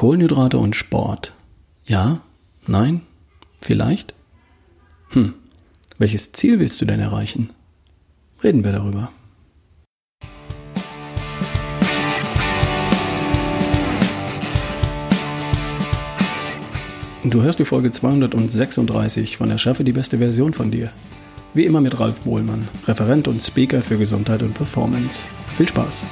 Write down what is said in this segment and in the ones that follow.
Kohlenhydrate und Sport. Ja? Nein? Vielleicht? Hm. Welches Ziel willst du denn erreichen? Reden wir darüber. Du hörst die Folge 236 von Erschaffe die beste Version von dir. Wie immer mit Ralf Bohlmann, Referent und Speaker für Gesundheit und Performance. Viel Spaß!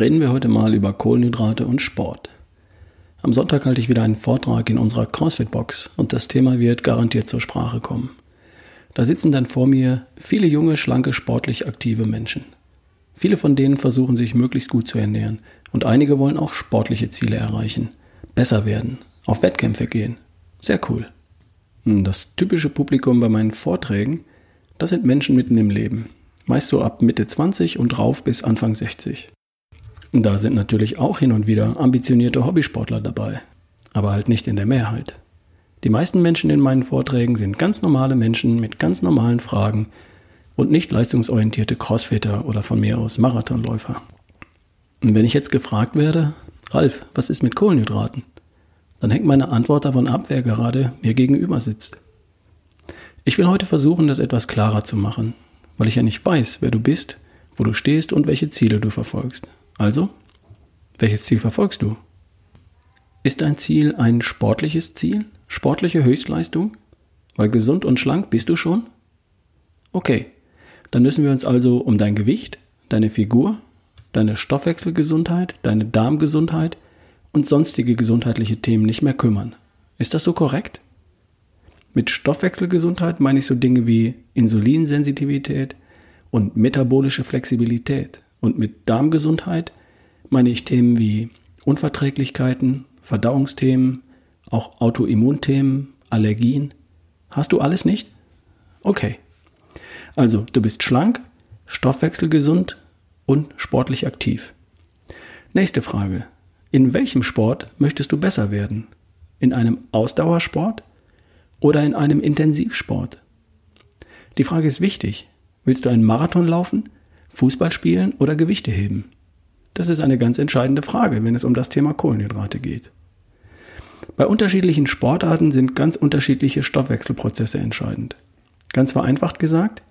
Reden wir heute mal über Kohlenhydrate und Sport. Am Sonntag halte ich wieder einen Vortrag in unserer CrossFit-Box und das Thema wird garantiert zur Sprache kommen. Da sitzen dann vor mir viele junge, schlanke, sportlich aktive Menschen. Viele von denen versuchen sich möglichst gut zu ernähren und einige wollen auch sportliche Ziele erreichen, besser werden, auf Wettkämpfe gehen. Sehr cool. Hm, das typische Publikum bei meinen Vorträgen, das sind Menschen mitten im Leben, meist so ab Mitte 20 und rauf bis Anfang 60. Da sind natürlich auch hin und wieder ambitionierte Hobbysportler dabei, aber halt nicht in der Mehrheit. Die meisten Menschen in meinen Vorträgen sind ganz normale Menschen mit ganz normalen Fragen und nicht leistungsorientierte Crossfitter oder von mir aus Marathonläufer. Und wenn ich jetzt gefragt werde, Ralf, was ist mit Kohlenhydraten? Dann hängt meine Antwort davon ab, wer gerade mir gegenüber sitzt. Ich will heute versuchen, das etwas klarer zu machen, weil ich ja nicht weiß, wer du bist, wo du stehst und welche Ziele du verfolgst. Also, welches Ziel verfolgst du? Ist dein Ziel ein sportliches Ziel? Sportliche Höchstleistung? Weil gesund und schlank bist du schon? Okay, dann müssen wir uns also um dein Gewicht, deine Figur, deine Stoffwechselgesundheit, deine Darmgesundheit und sonstige gesundheitliche Themen nicht mehr kümmern. Ist das so korrekt? Mit Stoffwechselgesundheit meine ich so Dinge wie Insulinsensitivität und metabolische Flexibilität. Und mit Darmgesundheit meine ich Themen wie Unverträglichkeiten, Verdauungsthemen, auch Autoimmunthemen, Allergien. Hast du alles nicht? Okay. Also, du bist schlank, stoffwechselgesund und sportlich aktiv. Nächste Frage. In welchem Sport möchtest du besser werden? In einem Ausdauersport oder in einem Intensivsport? Die Frage ist wichtig. Willst du einen Marathon laufen, Fußball spielen oder Gewichte heben? Das ist eine ganz entscheidende Frage, wenn es um das Thema Kohlenhydrate geht. Bei unterschiedlichen Sportarten sind ganz unterschiedliche Stoffwechselprozesse entscheidend. Ganz vereinfacht gesagt,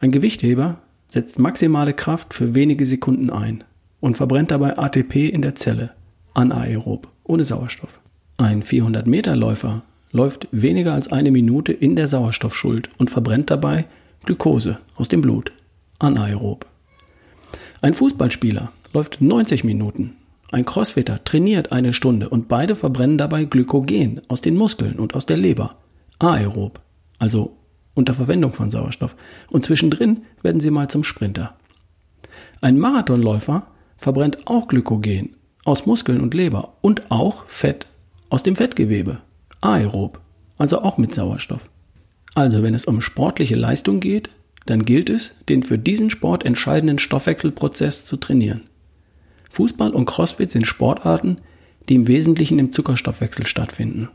ein Gewichtheber setzt maximale Kraft für wenige Sekunden ein und verbrennt dabei ATP in der Zelle, anaerob, ohne Sauerstoff. Ein 400-Meter-Läufer läuft weniger als eine Minute in der Sauerstoffschuld und verbrennt dabei Glucose aus dem Blut, anaerob. Ein Fußballspieler läuft 90 Minuten ein Crossfitter trainiert eine Stunde und beide verbrennen dabei Glykogen aus den Muskeln und aus der Leber. Aerob, also unter Verwendung von Sauerstoff. Und zwischendrin werden sie mal zum Sprinter. Ein Marathonläufer verbrennt auch Glykogen aus Muskeln und Leber und auch Fett aus dem Fettgewebe. Aerob, also auch mit Sauerstoff. Also wenn es um sportliche Leistung geht, dann gilt es, den für diesen Sport entscheidenden Stoffwechselprozess zu trainieren. Fußball und Crossfit sind Sportarten, die im Wesentlichen im Zuckerstoffwechsel stattfinden.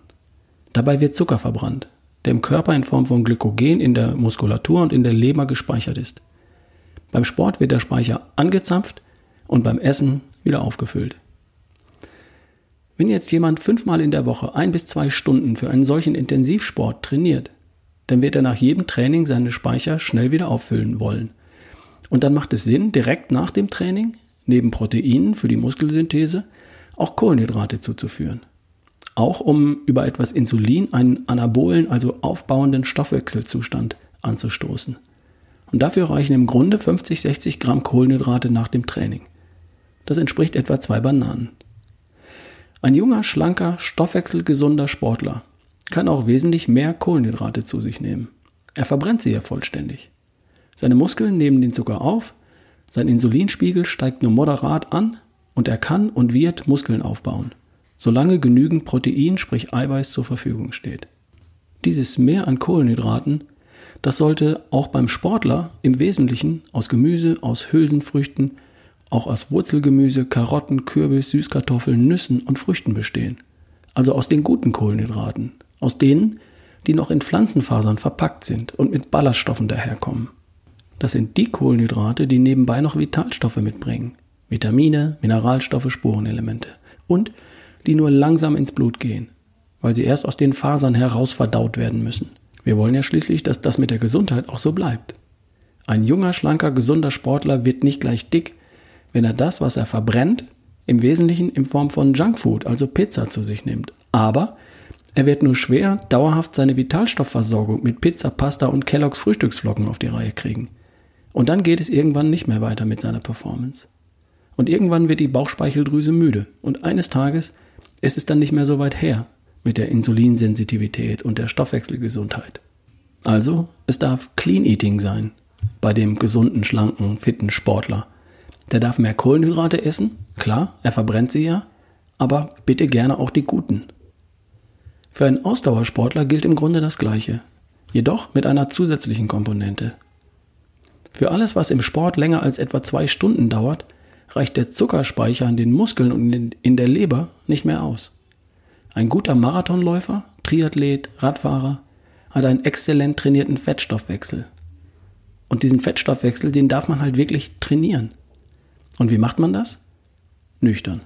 Dabei wird Zucker verbrannt, der im Körper in Form von Glykogen in der Muskulatur und in der Leber gespeichert ist. Beim Sport wird der Speicher angezapft und beim Essen wieder aufgefüllt. Wenn jetzt jemand fünfmal in der Woche ein bis zwei Stunden für einen solchen Intensivsport trainiert, dann wird er nach jedem Training seine Speicher schnell wieder auffüllen wollen. Und dann macht es Sinn, direkt nach dem Training neben Proteinen für die Muskelsynthese auch Kohlenhydrate zuzuführen. Auch um über etwas Insulin einen anabolen, also aufbauenden Stoffwechselzustand anzustoßen. Und dafür reichen im Grunde 50, 60 Gramm Kohlenhydrate nach dem Training. Das entspricht etwa zwei Bananen. Ein junger, schlanker, stoffwechselgesunder Sportler kann auch wesentlich mehr Kohlenhydrate zu sich nehmen. Er verbrennt sie ja vollständig. Seine Muskeln nehmen den Zucker auf sein Insulinspiegel steigt nur moderat an und er kann und wird Muskeln aufbauen, solange genügend Protein, sprich Eiweiß, zur Verfügung steht. Dieses Mehr an Kohlenhydraten, das sollte auch beim Sportler im Wesentlichen aus Gemüse, aus Hülsenfrüchten, auch aus Wurzelgemüse, Karotten, Kürbis, Süßkartoffeln, Nüssen und Früchten bestehen. Also aus den guten Kohlenhydraten, aus denen, die noch in Pflanzenfasern verpackt sind und mit Ballaststoffen daherkommen. Das sind die Kohlenhydrate, die nebenbei noch Vitalstoffe mitbringen. Vitamine, Mineralstoffe, Spurenelemente. Und die nur langsam ins Blut gehen, weil sie erst aus den Fasern heraus verdaut werden müssen. Wir wollen ja schließlich, dass das mit der Gesundheit auch so bleibt. Ein junger, schlanker, gesunder Sportler wird nicht gleich dick, wenn er das, was er verbrennt, im Wesentlichen in Form von Junkfood, also Pizza, zu sich nimmt. Aber er wird nur schwer dauerhaft seine Vitalstoffversorgung mit Pizza, Pasta und Kelloggs Frühstücksflocken auf die Reihe kriegen. Und dann geht es irgendwann nicht mehr weiter mit seiner Performance. Und irgendwann wird die Bauchspeicheldrüse müde und eines Tages ist es dann nicht mehr so weit her mit der Insulinsensitivität und der Stoffwechselgesundheit. Also, es darf Clean Eating sein bei dem gesunden, schlanken, fitten Sportler. Der darf mehr Kohlenhydrate essen, klar, er verbrennt sie ja, aber bitte gerne auch die guten. Für einen Ausdauersportler gilt im Grunde das Gleiche, jedoch mit einer zusätzlichen Komponente. Für alles, was im Sport länger als etwa zwei Stunden dauert, reicht der Zuckerspeicher in den Muskeln und in der Leber nicht mehr aus. Ein guter Marathonläufer, Triathlet, Radfahrer hat einen exzellent trainierten Fettstoffwechsel. Und diesen Fettstoffwechsel, den darf man halt wirklich trainieren. Und wie macht man das? Nüchtern.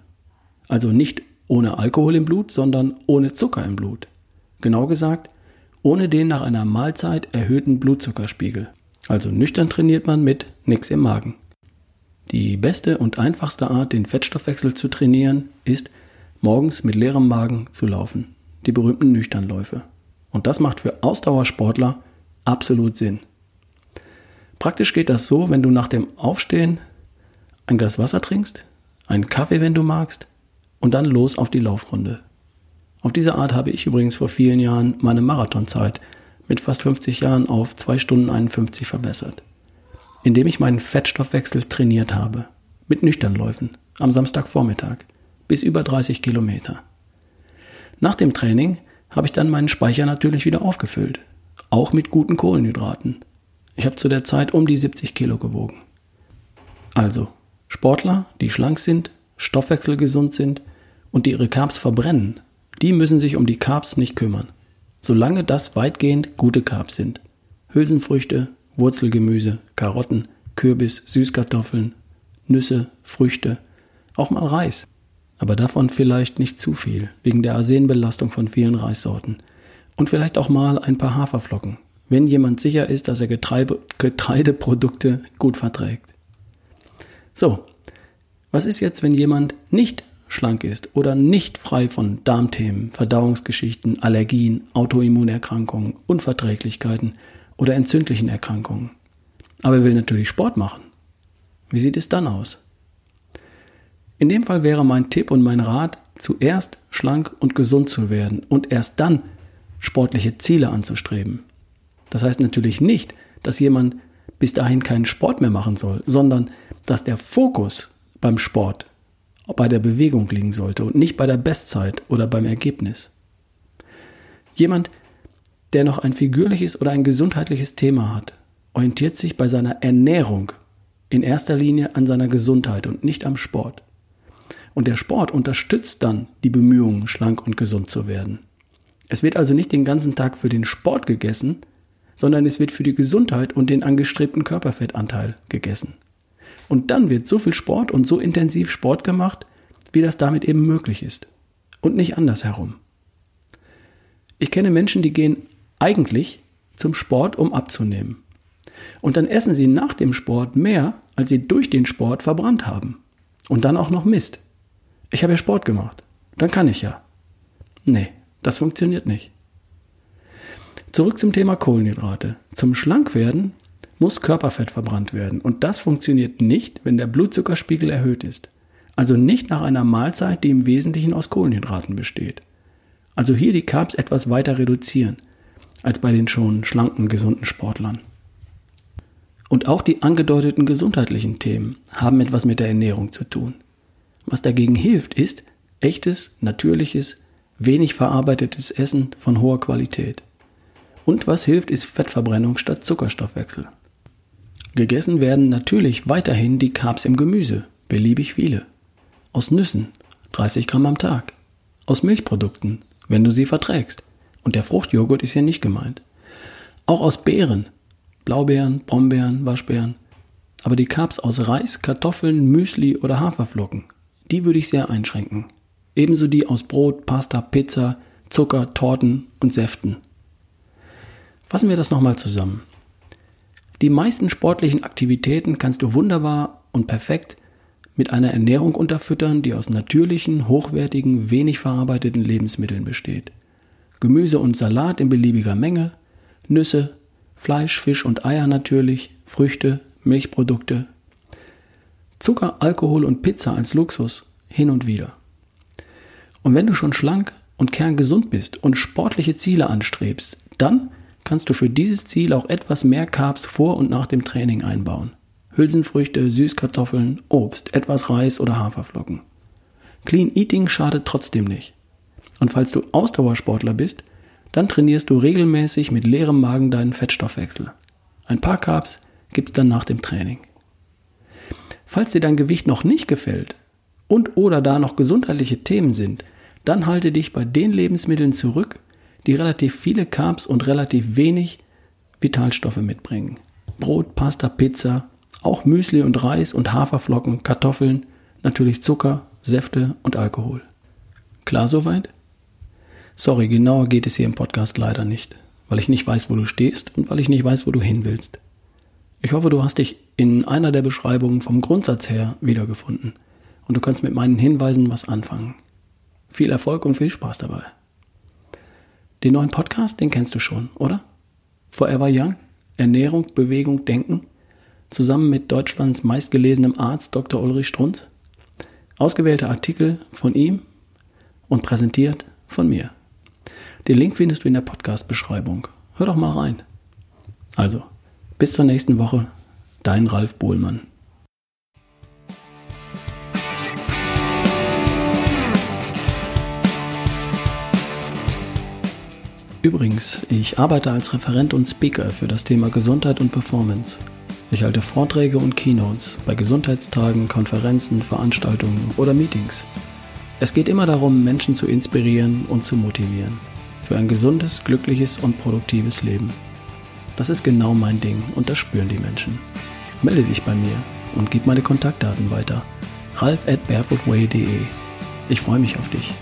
Also nicht ohne Alkohol im Blut, sondern ohne Zucker im Blut. Genau gesagt, ohne den nach einer Mahlzeit erhöhten Blutzuckerspiegel. Also nüchtern trainiert man mit nix im Magen. Die beste und einfachste Art, den Fettstoffwechsel zu trainieren, ist, morgens mit leerem Magen zu laufen. Die berühmten Nüchternläufe. Und das macht für Ausdauersportler absolut Sinn. Praktisch geht das so, wenn du nach dem Aufstehen ein Glas Wasser trinkst, einen Kaffee, wenn du magst, und dann los auf die Laufrunde. Auf diese Art habe ich übrigens vor vielen Jahren meine Marathonzeit mit fast 50 Jahren auf 2 Stunden 51 verbessert indem ich meinen Fettstoffwechsel trainiert habe. Mit Nüchternläufen am Samstagvormittag bis über 30 Kilometer. Nach dem Training habe ich dann meinen Speicher natürlich wieder aufgefüllt. Auch mit guten Kohlenhydraten. Ich habe zu der Zeit um die 70 Kilo gewogen. Also, Sportler, die schlank sind, stoffwechselgesund sind und die ihre Carbs verbrennen, die müssen sich um die Carbs nicht kümmern. Solange das weitgehend gute Carbs sind. Hülsenfrüchte, Wurzelgemüse, Karotten, Kürbis, Süßkartoffeln, Nüsse, Früchte, auch mal Reis. Aber davon vielleicht nicht zu viel, wegen der Arsenbelastung von vielen Reissorten. Und vielleicht auch mal ein paar Haferflocken, wenn jemand sicher ist, dass er Getreide, Getreideprodukte gut verträgt. So, was ist jetzt, wenn jemand nicht schlank ist oder nicht frei von Darmthemen, Verdauungsgeschichten, Allergien, Autoimmunerkrankungen, Unverträglichkeiten oder entzündlichen Erkrankungen. Aber er will natürlich Sport machen. Wie sieht es dann aus? In dem Fall wäre mein Tipp und mein Rat, zuerst schlank und gesund zu werden und erst dann sportliche Ziele anzustreben. Das heißt natürlich nicht, dass jemand bis dahin keinen Sport mehr machen soll, sondern dass der Fokus beim Sport bei der Bewegung liegen sollte und nicht bei der Bestzeit oder beim Ergebnis. Jemand, der noch ein figürliches oder ein gesundheitliches Thema hat, orientiert sich bei seiner Ernährung in erster Linie an seiner Gesundheit und nicht am Sport. Und der Sport unterstützt dann die Bemühungen, schlank und gesund zu werden. Es wird also nicht den ganzen Tag für den Sport gegessen, sondern es wird für die Gesundheit und den angestrebten Körperfettanteil gegessen. Und dann wird so viel Sport und so intensiv Sport gemacht, wie das damit eben möglich ist. Und nicht andersherum. Ich kenne Menschen, die gehen eigentlich zum Sport, um abzunehmen. Und dann essen sie nach dem Sport mehr, als sie durch den Sport verbrannt haben. Und dann auch noch Mist. Ich habe ja Sport gemacht. Dann kann ich ja. Nee, das funktioniert nicht. Zurück zum Thema Kohlenhydrate. Zum Schlankwerden muss Körperfett verbrannt werden. Und das funktioniert nicht, wenn der Blutzuckerspiegel erhöht ist. Also nicht nach einer Mahlzeit, die im Wesentlichen aus Kohlenhydraten besteht. Also hier die Carbs etwas weiter reduzieren als bei den schon schlanken, gesunden Sportlern. Und auch die angedeuteten gesundheitlichen Themen haben etwas mit der Ernährung zu tun. Was dagegen hilft, ist echtes, natürliches, wenig verarbeitetes Essen von hoher Qualität. Und was hilft, ist Fettverbrennung statt Zuckerstoffwechsel. Gegessen werden natürlich weiterhin die Carbs im Gemüse, beliebig viele. Aus Nüssen, 30 Gramm am Tag. Aus Milchprodukten, wenn du sie verträgst Und der Fruchtjoghurt ist hier nicht gemeint. Auch aus Beeren. Blaubeeren, Brombeeren, Waschbeeren. Aber die Carbs aus Reis, Kartoffeln, Müsli oder Haferflocken, die würde ich sehr einschränken. Ebenso die aus Brot, Pasta, Pizza, Zucker, Torten und Säften. Fassen wir das nochmal zusammen. Die meisten sportlichen Aktivitäten kannst du wunderbar und perfekt mit einer Ernährung unterfüttern, die aus natürlichen, hochwertigen, wenig verarbeiteten Lebensmitteln besteht. Gemüse und Salat in beliebiger Menge, Nüsse, Fleisch, Fisch und Eier natürlich, Früchte, Milchprodukte, Zucker, Alkohol und Pizza als Luxus hin und wieder. Und wenn du schon schlank und kerngesund bist und sportliche Ziele anstrebst, dann kannst du für dieses Ziel auch etwas mehr Carbs vor und nach dem Training einbauen. Hülsenfrüchte, Süßkartoffeln, Obst, etwas Reis oder Haferflocken. Clean Eating schadet trotzdem nicht. Und falls du Ausdauersportler bist, dann trainierst du regelmäßig mit leerem Magen deinen Fettstoffwechsel. Ein paar Carbs gibt's dann nach dem Training. Falls dir dein Gewicht noch nicht gefällt und oder da noch gesundheitliche Themen sind, dann halte dich bei den Lebensmitteln zurück, die relativ viele Carbs und relativ wenig Vitalstoffe mitbringen. Brot, Pasta, Pizza, auch Müsli und Reis und Haferflocken, Kartoffeln, natürlich Zucker, Säfte und Alkohol. Klar soweit? Sorry, genauer geht es hier im Podcast leider nicht, weil ich nicht weiß, wo du stehst und weil ich nicht weiß, wo du hin willst. Ich hoffe, du hast dich in einer der Beschreibungen vom Grundsatz her wiedergefunden und du kannst mit meinen Hinweisen was anfangen. Viel Erfolg und viel Spaß dabei. Den neuen Podcast, den kennst du schon, oder? Forever Young, Ernährung, Bewegung, Denken – zusammen mit Deutschlands meistgelesenem Arzt Dr. Ulrich Strunz. Ausgewählte Artikel von ihm und präsentiert von mir. Den Link findest du in der Podcast-Beschreibung. Hör doch mal rein. Also, bis zur nächsten Woche, dein Ralf Bohlmann. Übrigens, ich arbeite als Referent und Speaker für das Thema Gesundheit und Performance. Ich halte Vorträge und Keynotes bei Gesundheitstagen, Konferenzen, Veranstaltungen oder Meetings. Es geht immer darum, Menschen zu inspirieren und zu motivieren. Für ein gesundes, glückliches und produktives Leben. Das ist genau mein Ding und das spüren die Menschen. Melde dich bei mir und gib meine Kontaktdaten weiter. ralf at barefootway.de. Ich freue mich auf dich.